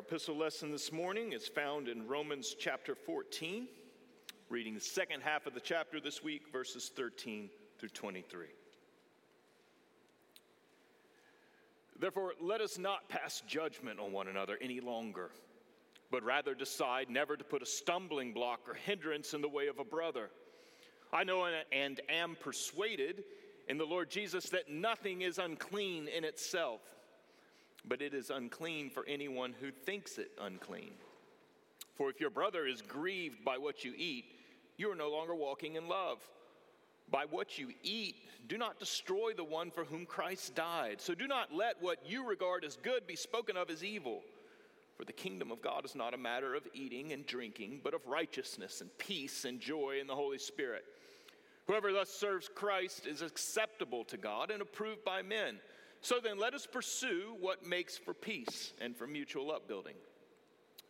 Our epistle lesson this morning is found in Romans chapter 14, reading the second half of the chapter this week, verses 13 through 23. Therefore, let us not pass judgment on one another any longer, but rather decide never to put a stumbling block or hindrance in the way of a brother. I know and am persuaded in the Lord Jesus that nothing is unclean in itself but it is unclean for anyone who thinks it unclean. For if your brother is grieved by what you eat, you are no longer walking in love. By what you eat, do not destroy the one for whom Christ died. So do not let what you regard as good be spoken of as evil. For the kingdom of God is not a matter of eating and drinking, but of righteousness and peace and joy in the Holy Spirit. Whoever thus serves Christ is acceptable to God and approved by men. So then, let us pursue what makes for peace and for mutual upbuilding.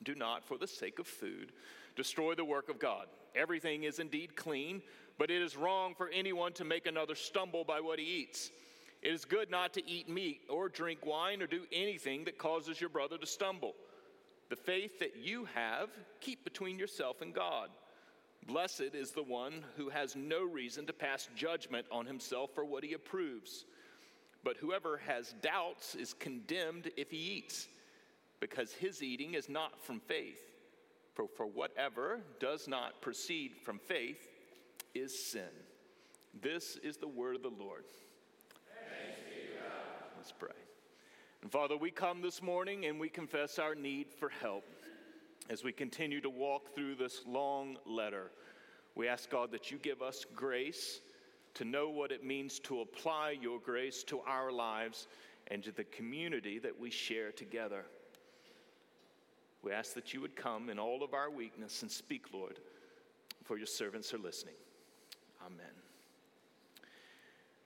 Do not, for the sake of food, destroy the work of God. Everything is indeed clean, but it is wrong for anyone to make another stumble by what he eats. It is good not to eat meat or drink wine or do anything that causes your brother to stumble. The faith that you have, keep between yourself and God. Blessed is the one who has no reason to pass judgment on himself for what he approves. But whoever has doubts is condemned if he eats, because his eating is not from faith. For, for whatever does not proceed from faith is sin. This is the word of the Lord. Let's pray. And Father, we come this morning and we confess our need for help as we continue to walk through this long letter. We ask God that you give us grace to know what it means to apply your grace to our lives and to the community that we share together. We ask that you would come in all of our weakness and speak, Lord, for your servants are listening. Amen.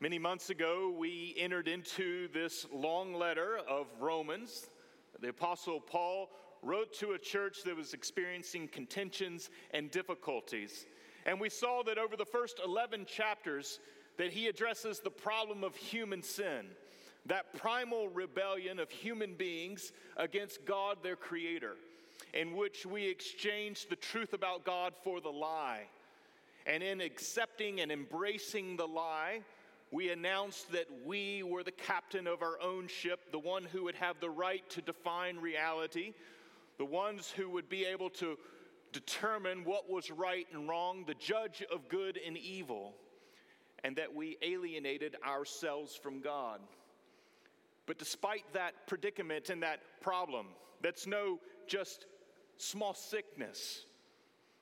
Many months ago, we entered into this long letter of Romans. The Apostle Paul wrote to a church that was experiencing contentions and difficulties. And we saw that over the first 11 chapters that he addresses the problem of human sin, that primal rebellion of human beings against God their creator, in which we exchange the truth about God for the lie. And in accepting and embracing the lie, we announced that we were the captain of our own ship, the one who would have the right to define reality, the ones who would be able to determine what was right and wrong, the judge of good and evil, and that we alienated ourselves from God. But despite that predicament and that problem, that's no just small sickness,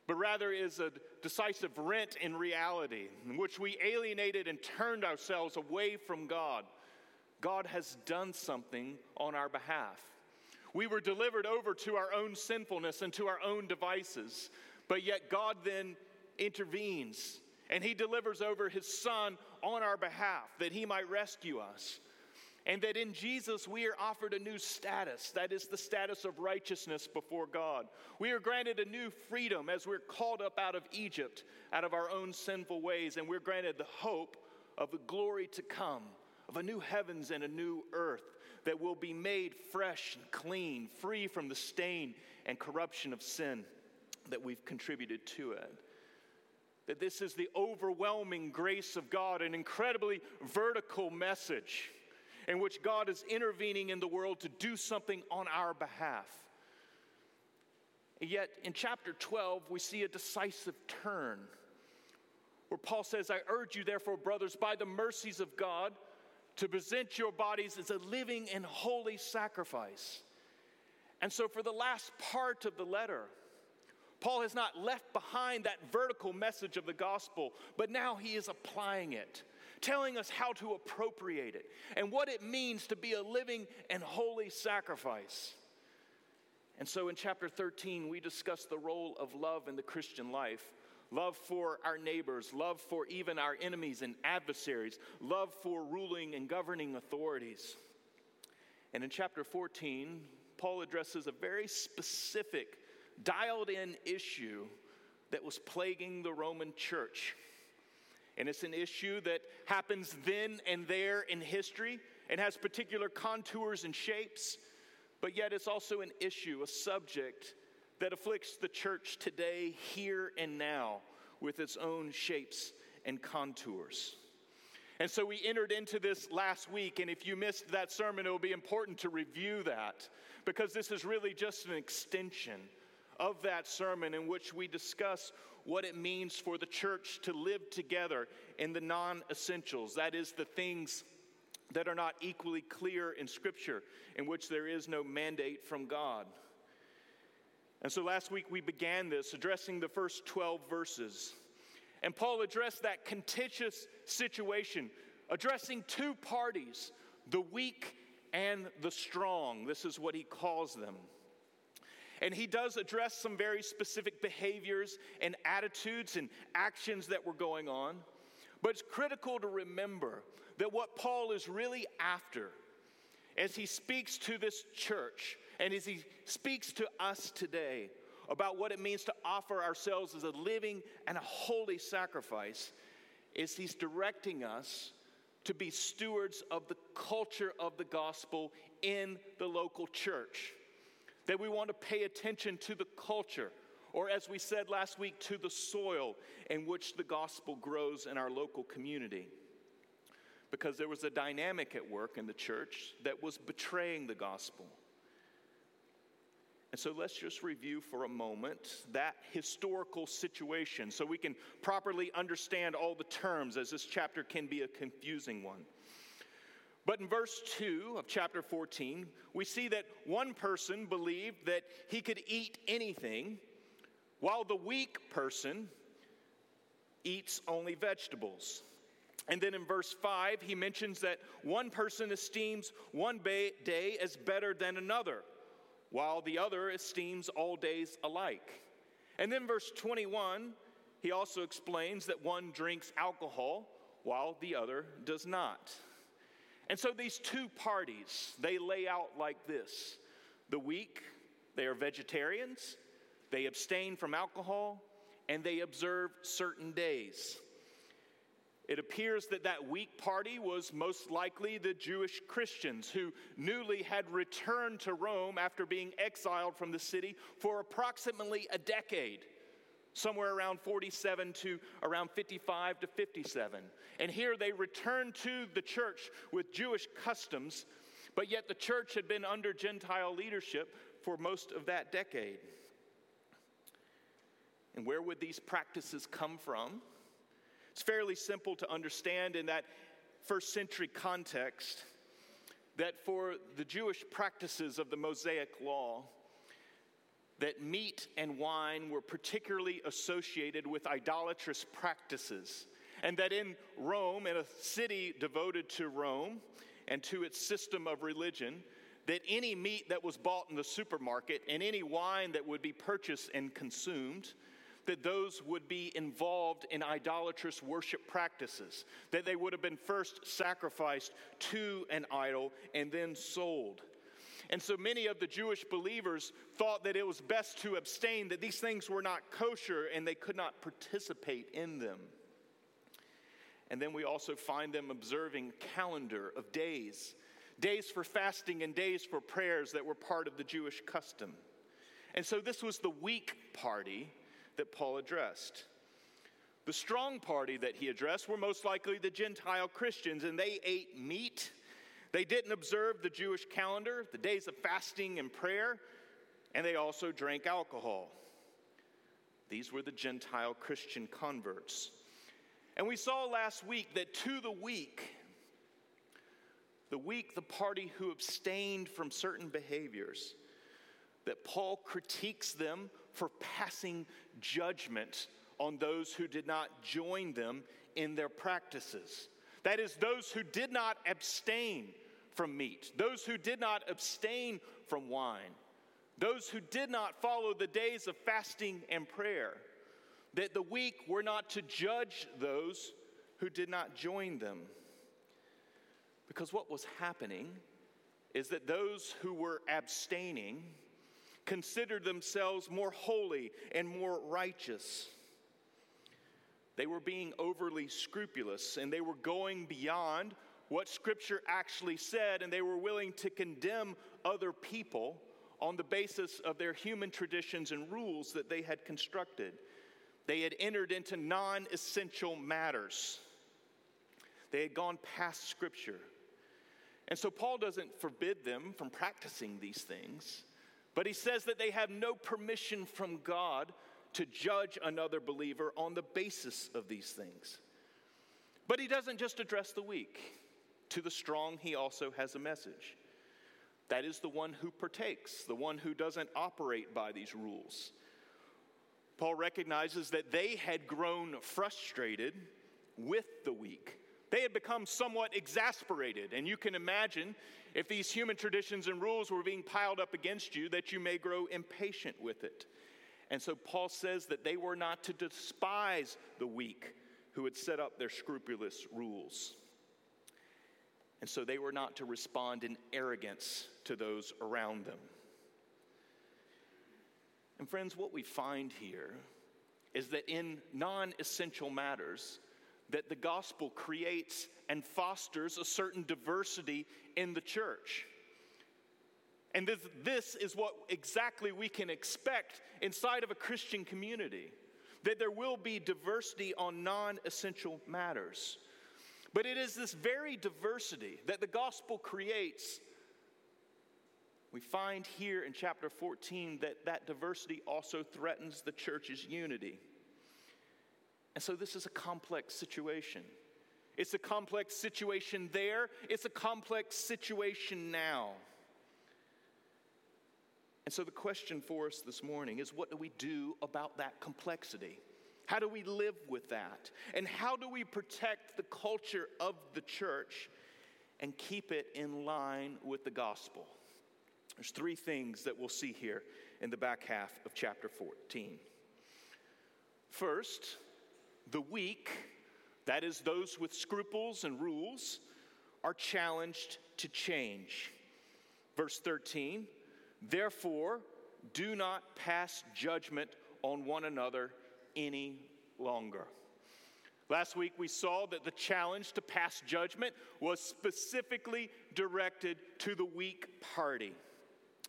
but rather is a decisive rent in reality in which we alienated and turned ourselves away from God. God has done something on our behalf. We were delivered over to our own sinfulness and to our own devices, but yet God then intervenes and He delivers over His Son on our behalf that He might rescue us. And that in Jesus we are offered a new status. That is the status of righteousness before God. We are granted a new freedom as we're called up out of Egypt, out of our own sinful ways, and we're granted the hope of the glory to come, of a new heavens and a new earth that will be made fresh and clean, free from the stain and corruption of sin that we've contributed to it. That this is the overwhelming grace of God, an incredibly vertical message in which God is intervening in the world to do something on our behalf. Yet, in chapter 12, we see a decisive turn where Paul says, I urge you, therefore, brothers, by the mercies of God, to present your bodies as a living and holy sacrifice. And so, for the last part of the letter, Paul has not left behind that vertical message of the gospel, but now he is applying it, telling us how to appropriate it and what it means to be a living and holy sacrifice. And so, in chapter 13, we discuss the role of love in the Christian life love for our neighbors, love for even our enemies and adversaries, love for ruling and governing authorities. And in chapter 14, Paul addresses a very specific, dialed in issue that was plaguing the Roman church. And it's an issue that happens then and there in history and has particular contours and shapes. but yet it's also an issue, a subject that afflicts the church today, here and now, with its own shapes and contours. And so we entered into this last week, and if you missed that sermon, it will be important to review that because this is really just an extension of that sermon in which we discuss what it means for the church to live together in the non essentials, that is, the things that are not equally clear in Scripture, in which there is no mandate from God. And so last week we began this addressing the first 12 verses. And Paul addressed that contentious situation, addressing two parties, the weak and the strong. This is what he calls them. And he does address some very specific behaviors and attitudes and actions that were going on. But it's critical to remember that what Paul is really after as he speaks to this church and as he speaks to us today about what it means to offer ourselves as a living and a holy sacrifice is he's directing us to be stewards of the culture of the gospel in the local church. That we want to pay attention to the culture, or as we said last week, to the soil in which the gospel grows in our local community. Because there was a dynamic at work in the church that was betraying the gospel. And so let's just review for a moment that historical situation so we can properly understand all the terms, as this chapter can be a confusing one. But in verse 2 of chapter 14, we see that one person believed that he could eat anything, while the weak person eats only vegetables. And then in verse 5, he mentions that one person esteems one day as better than another while the other esteems all days alike. And then, verse 21, he also explains that one drinks alcohol while the other does not. And so these two parties, they lay out like this the weak, they are vegetarians, they abstain from alcohol, and they observe certain days. It appears that that weak party was most likely the Jewish Christians who newly had returned to Rome after being exiled from the city for approximately a decade, somewhere around 47 to around 55 to 57. And here they returned to the church with Jewish customs, but yet the church had been under Gentile leadership for most of that decade. And where would these practices come from? It's fairly simple to understand in that first century context that for the Jewish practices of the Mosaic law, that meat and wine were particularly associated with idolatrous practices. And that in Rome, in a city devoted to Rome and to its system of religion, that any meat that was bought in the supermarket and any wine that would be purchased and consumed that those would be involved in idolatrous worship practices, that they would have been first sacrificed to an idol and then sold. And so many of the Jewish believers thought that it was best to abstain, that these things were not kosher and they could not participate in them. And then we also find them observing calendar of days, days for fasting and days for prayers that were part of the Jewish custom. And so this was the weak party that Paul addressed. The strong party that he addressed were most likely the Gentile Christians, and they ate meat. They didn't observe the Jewish calendar, the days of fasting and prayer, and they also drank alcohol. These were the Gentile Christian converts. And we saw last week that to the weak, the weak, the party who abstained from certain behaviors, that Paul critiques them for passing judgment on those who did not join them in their practices. That is, those who did not abstain from meat, those who did not abstain from wine, those who did not follow the days of fasting and prayer. That the weak were not to judge those who did not join them. Because what was happening is that those who were abstaining considered themselves more holy and more righteous. They were being overly scrupulous and they were going beyond what Scripture actually said, and they were willing to condemn other people on the basis of their human traditions and rules that they had constructed. They had entered into non essential matters, they had gone past Scripture. And so Paul doesn't forbid them from practicing these things, but he says that they have no permission from God to judge another believer on the basis of these things. But he doesn't just address the weak. To the strong, he also has a message. That is the one who partakes, the one who doesn't operate by these rules. Paul recognizes that they had grown frustrated with the weak. They had become somewhat exasperated, and you can imagine if these human traditions and rules were being piled up against you, that you may grow impatient with it. And so Paul says that they were not to despise the weak who had set up their scrupulous rules. And so they were not to respond in arrogance to those around them. And friends, what we find here is that in non-essential matters, that the gospel creates and fosters a certain diversity in the church. And this, this is what exactly we can expect inside of a Christian community that there will be diversity on non essential matters. But it is this very diversity that the gospel creates. We find here in chapter 14 that that diversity also threatens the church's unity. And so this is a complex situation. It's a complex situation there, it's a complex situation now. And so the question for us this morning is what do we do about that complexity? How do we live with that? And how do we protect the culture of the church and keep it in line with the gospel? There's three things that we'll see here in the back half of chapter 14. First, the weak, that is, those with scruples and rules, are challenged to change. Verse 13, Therefore, do not pass judgment on one another any longer. Last week, we saw that the challenge to pass judgment was specifically directed to the weak party,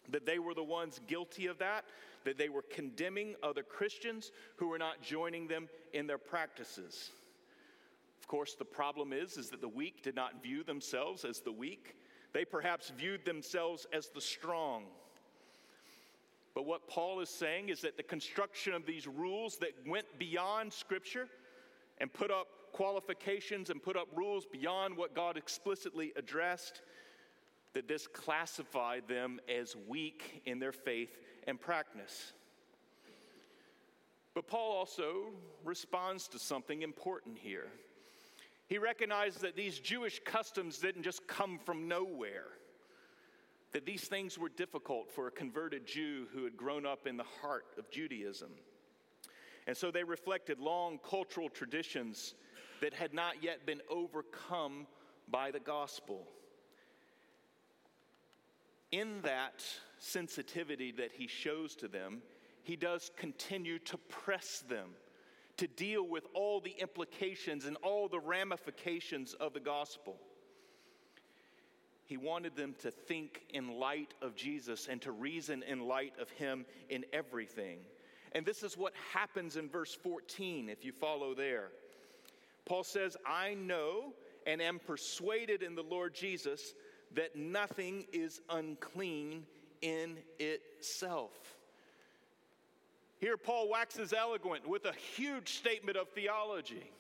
that they were the ones guilty of that, that they were condemning other Christians who were not joining them in their practices. Of course, the problem is, is that the weak did not view themselves as the weak. They perhaps viewed themselves as the strong. But what Paul is saying is that the construction of these rules that went beyond Scripture and put up qualifications and put up rules beyond what God explicitly addressed, that this classified them as weak in their faith and practice. But Paul also responds to something important here. He recognized that these Jewish customs didn't just come from nowhere that these things were difficult for a converted Jew who had grown up in the heart of Judaism. And so they reflected long cultural traditions that had not yet been overcome by the gospel. In that sensitivity that he shows to them, he does continue to press them to deal with all the implications and all the ramifications of the gospel. He wanted them to think in light of Jesus and to reason in light of Him in everything. And this is what happens in verse 14, if you follow there. Paul says, I know and am persuaded in the Lord Jesus that nothing is unclean in itself. Here, Paul waxes eloquent with a huge statement of theology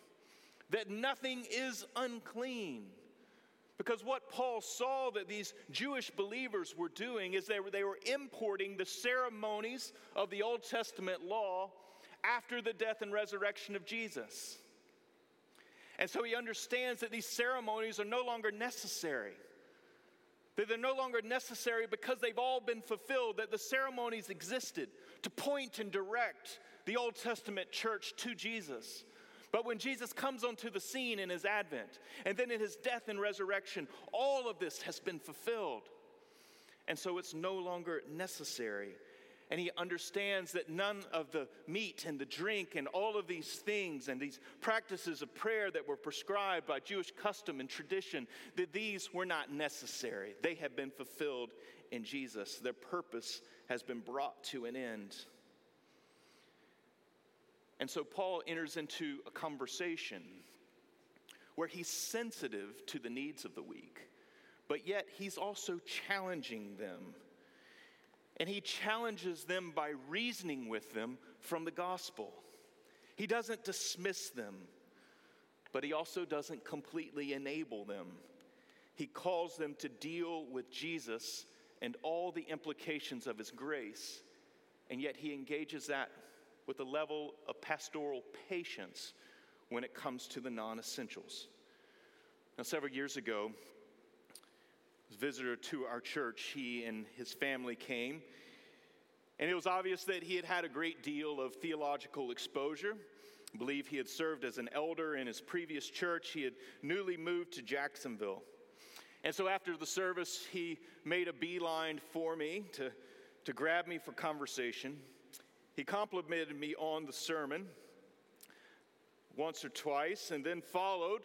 that nothing is unclean. Because what Paul saw that these Jewish believers were doing is they were, they were importing the ceremonies of the Old Testament law after the death and resurrection of Jesus. And so he understands that these ceremonies are no longer necessary. That they're no longer necessary because they've all been fulfilled, that the ceremonies existed to point and direct the Old Testament church to Jesus. But when Jesus comes onto the scene in his advent, and then in his death and resurrection, all of this has been fulfilled. And so it's no longer necessary. And he understands that none of the meat and the drink and all of these things and these practices of prayer that were prescribed by Jewish custom and tradition, that these were not necessary. They have been fulfilled in Jesus. Their purpose has been brought to an end. And so Paul enters into a conversation where he's sensitive to the needs of the weak, but yet he's also challenging them and he challenges them by reasoning with them from the gospel. He doesn't dismiss them, but he also doesn't completely enable them. He calls them to deal with Jesus and all the implications of his grace, and yet he engages that with a level of pastoral patience when it comes to the non essentials. Now, several years ago, visitor to our church, he and his family came. And it was obvious that he had had a great deal of theological exposure. I believe he had served as an elder in his previous church. He had newly moved to Jacksonville. And so after the service, he made a beeline for me to, to grab me for conversation. He complimented me on the sermon once or twice and then followed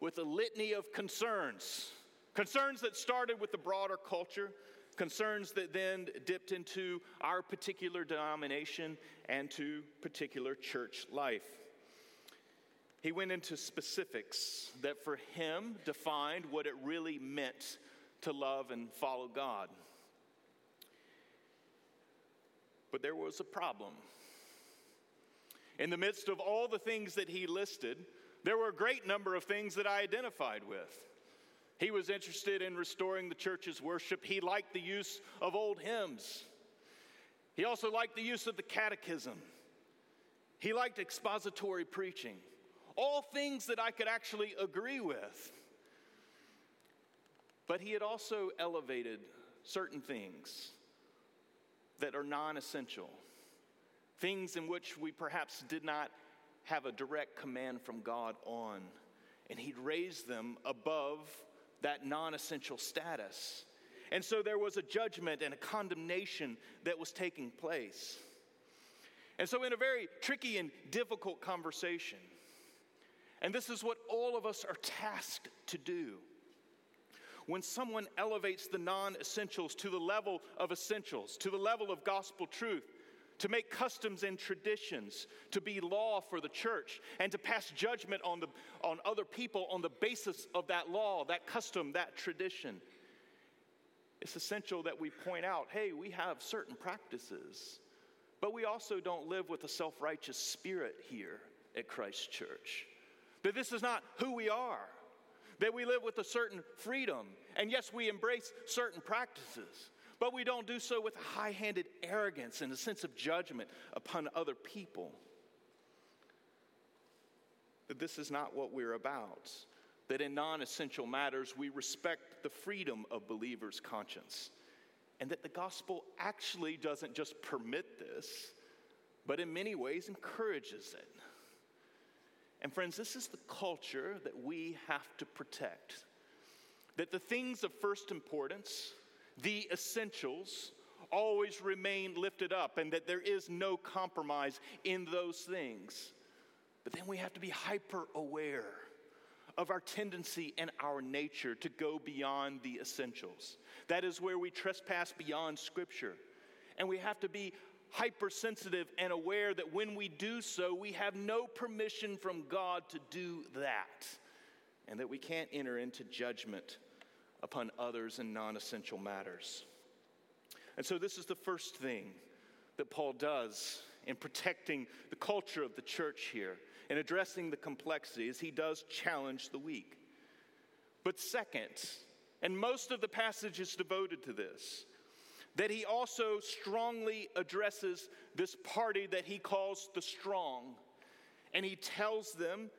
with a litany of concerns Concerns that started with the broader culture, concerns that then dipped into our particular denomination and to particular church life. He went into specifics that for him defined what it really meant to love and follow God. But there was a problem. In the midst of all the things that he listed, there were a great number of things that I identified with. He was interested in restoring the church's worship. He liked the use of old hymns. He also liked the use of the catechism. He liked expository preaching. All things that I could actually agree with. But he had also elevated certain things that are non essential, things in which we perhaps did not have a direct command from God on. And he'd raised them above that non essential status. And so there was a judgment and a condemnation that was taking place. And so, in a very tricky and difficult conversation, and this is what all of us are tasked to do. When someone elevates the non essentials to the level of essentials, to the level of gospel truth, to make customs and traditions to be law for the church, and to pass judgment on, the, on other people on the basis of that law, that custom, that tradition. It's essential that we point out hey, we have certain practices, but we also don't live with a self righteous spirit here at Christ Church. That this is not who we are, that we live with a certain freedom, and yes, we embrace certain practices. But we don't do so with high handed arrogance and a sense of judgment upon other people. That this is not what we're about. That in non essential matters, we respect the freedom of believers' conscience. And that the gospel actually doesn't just permit this, but in many ways encourages it. And friends, this is the culture that we have to protect. That the things of first importance, the essentials always remain lifted up and that there is no compromise in those things. But then we have to be hyper aware of our tendency and our nature to go beyond the essentials. That is where we trespass beyond Scripture. And we have to be hypersensitive and aware that when we do so, we have no permission from God to do that, and that we can't enter into judgment upon others in non essential matters. And so, this is the first thing that Paul does in protecting the culture of the church here and addressing the complexities. He does challenge the weak. But, second, and most of the passage is devoted to this, that he also strongly addresses this party that he calls the strong. And he tells them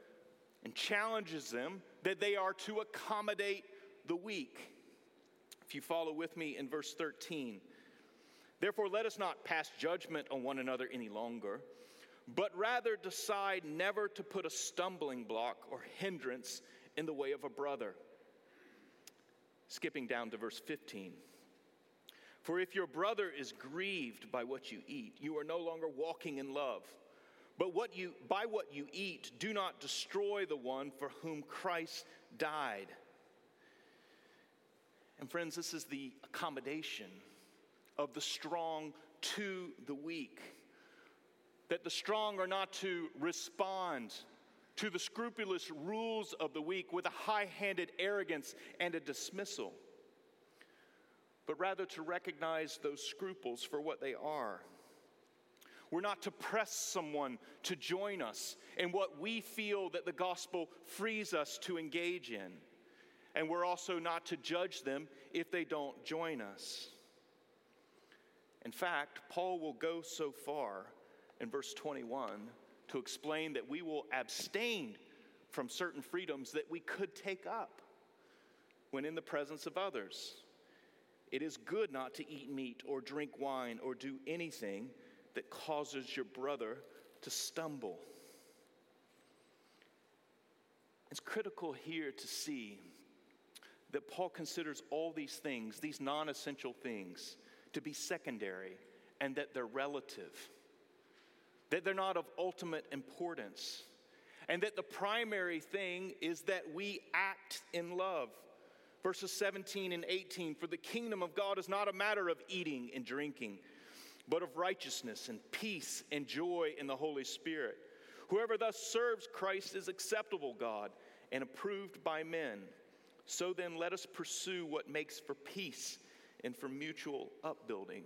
and challenges them that they are to accommodate the weak. If you follow with me in verse 13, therefore let us not pass judgment on one another any longer, but rather decide never to put a stumbling block or hindrance in the way of a brother. Skipping down to verse 15. For if your brother is grieved by what you eat, you are no longer walking in love. But what you, by what you eat, do not destroy the one for whom Christ died. And friends, this is the accommodation of the strong to the weak. That the strong are not to respond to the scrupulous rules of the weak with a high handed arrogance and a dismissal, but rather to recognize those scruples for what they are. We're not to press someone to join us in what we feel that the gospel frees us to engage in. And we're also not to judge them if they don't join us. In fact, Paul will go so far in verse 21 to explain that we will abstain from certain freedoms that we could take up when in the presence of others. It is good not to eat meat or drink wine or do anything that causes your brother to stumble. It's critical here to see that Paul considers all these things, these non essential things, to be secondary and that they're relative that they're not of ultimate importance, and that the primary thing is that we act in love. Verses 17 and 18 For the kingdom of God is not a matter of eating and drinking, but of righteousness and peace and joy in the Holy Spirit. Whoever thus serves Christ is acceptable, God, and approved by men. So then, let us pursue what makes for peace and for mutual upbuilding.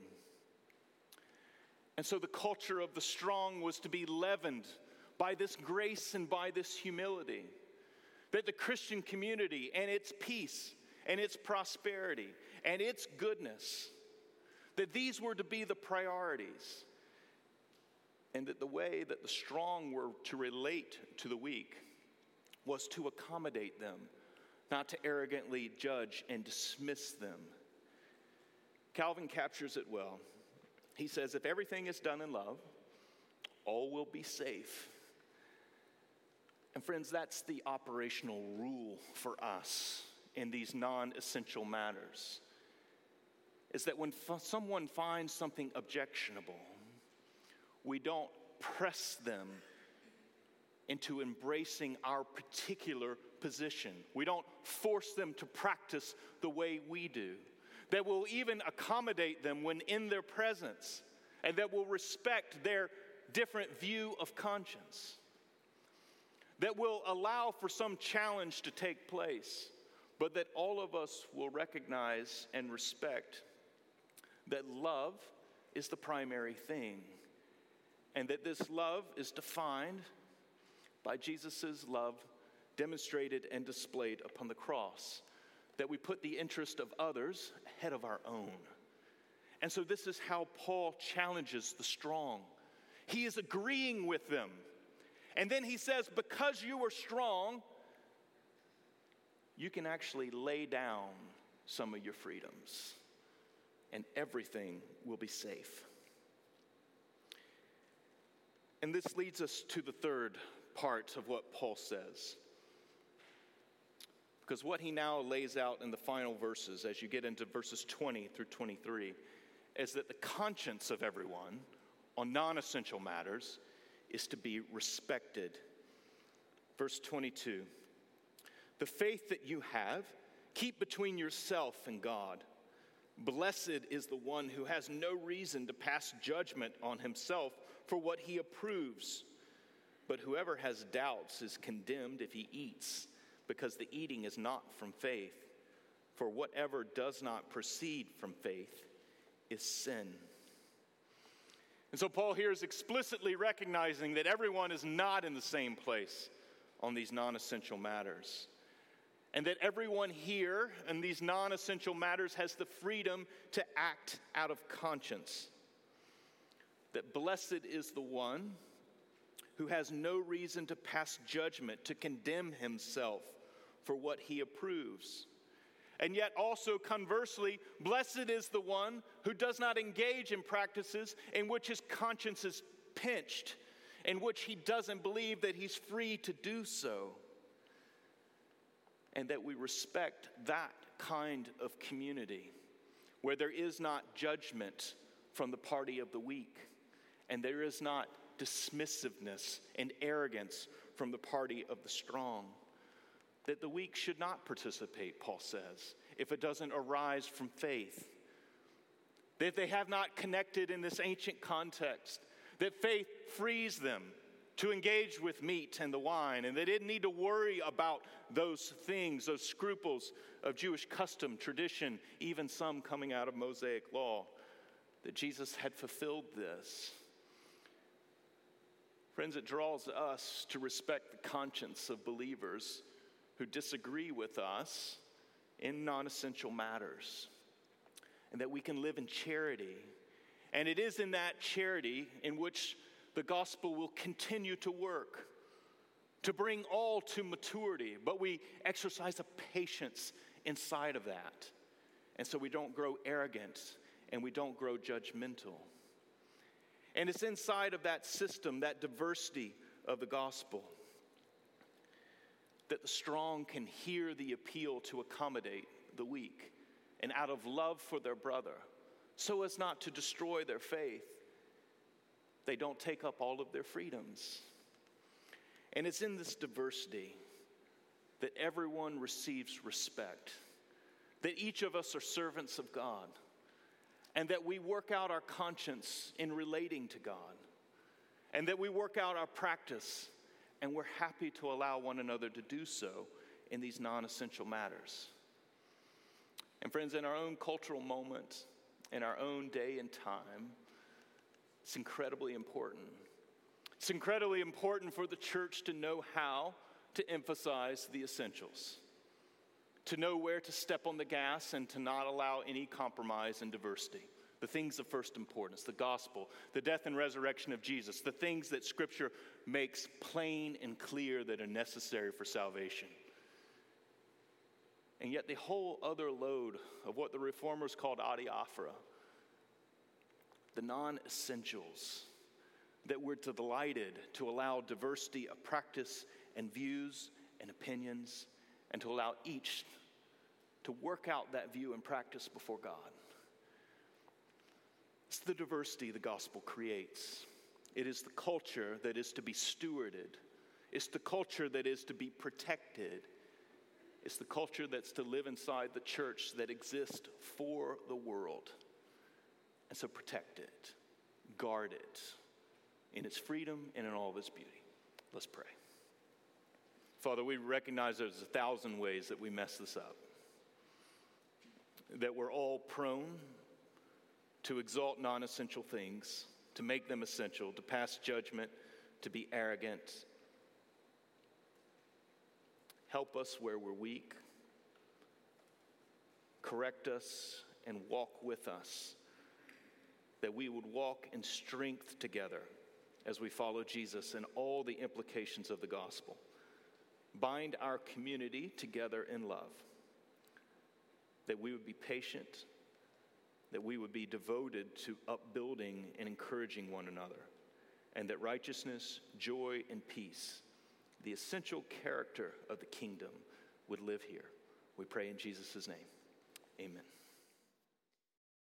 And so the culture of the strong was to be leavened by this grace and by this humility. That the Christian community and its peace and its prosperity and its goodness, that these were to be the priorities. And that the way that the strong were to relate to the weak was to accommodate them, not to arrogantly judge and dismiss them. Calvin captures it well. He says, if everything is done in love, all will be safe. And friends, that's the operational rule for us in these non essential matters. Is that when f- someone finds something objectionable, we don't press them into embracing our particular position. We don't force them to practice the way we do that will even accommodate them when in their presence, and that will respect their different view of conscience, that will allow for some challenge to take place, but that all of us will recognize and respect that love is the primary thing, and that this love is defined by Jesus' love demonstrated and displayed upon the cross that we put the interest of others ahead of our own. And so, this is how Paul challenges the strong. He is agreeing with them. And then he says, Because you are strong, you can actually lay down some of your freedoms, and everything will be safe. And this leads us to the third part of what Paul says. Because what he now lays out in the final verses, as you get into verses 20 through 23, is that the conscience of everyone on non essential matters is to be respected. Verse 22 The faith that you have, keep between yourself and God. Blessed is the one who has no reason to pass judgment on himself for what he approves. But whoever has doubts is condemned if he eats because the eating is not from faith. For whatever does not proceed from faith is sin. And so Paul here is explicitly recognizing that everyone is not in the same place on these non essential matters. And that everyone here in these non essential matters has the freedom to act out of conscience. That blessed is the one who has no reason to pass judgment, to condemn himself for what he approves. And yet, also conversely, blessed is the one who does not engage in practices in which his conscience is pinched, in which he doesn't believe that he's free to do so. And that we respect that kind of community where there is not judgment from the party of the weak, and there is not dismissiveness and arrogance from the party of the strong. That the weak should not participate, Paul says, if it doesn't arise from faith. That they have not connected in this ancient context, that faith frees them to engage with meat and the wine, and they didn't need to worry about those things, those scruples of Jewish custom, tradition, even some coming out of Mosaic law, that Jesus had fulfilled this. Friends, it draws us to respect the conscience of believers who disagree with us in non essential matters, and that we can live in charity. And it is in that charity in which the gospel will continue to work to bring all to maturity, but we exercise a patience inside of that. And so we don't grow arrogant and we don't grow judgmental. And it's inside of that system, that diversity of the gospel, that the strong can hear the appeal to accommodate the weak and out of love for their brother, so as not to destroy their faith they don't take up all of their freedoms. And it's in this diversity that everyone receives respect, that each of us are servants of God, and that we work out our conscience in relating to God, and that we work out our practice, and we're happy to allow one another to do so in these non essential matters. And, friends, in our own cultural moment, in our own day and time, it's incredibly important. It's incredibly important for the church to know how to emphasize the essentials, to know where to step on the gas and to not allow any compromise and diversity. The things of first importance, the gospel, the death and resurrection of Jesus, the things that Scripture makes plain and clear that are necessary for salvation. And yet, the whole other load of what the reformers called adiaphora, the non essentials, that we're delighted to allow diversity of practice and views and opinions, and to allow each to work out that view and practice before God. It's the diversity the gospel creates. It is the culture that is to be stewarded. It's the culture that is to be protected. It's the culture that's to live inside the church that exists for the world. And so protect it, guard it in its freedom and in all of its beauty. Let's pray. Father, we recognize there's a thousand ways that we mess this up, that we're all prone to exalt non essential things, to make them essential, to pass judgment, to be arrogant. Help us where we're weak, correct us, and walk with us that we would walk in strength together as we follow Jesus and all the implications of the gospel. Bind our community together in love, that we would be patient, that we would be devoted to upbuilding and encouraging one another, and that righteousness, joy, and peace, the essential character of the kingdom, would live here. We pray in Jesus' name. Amen.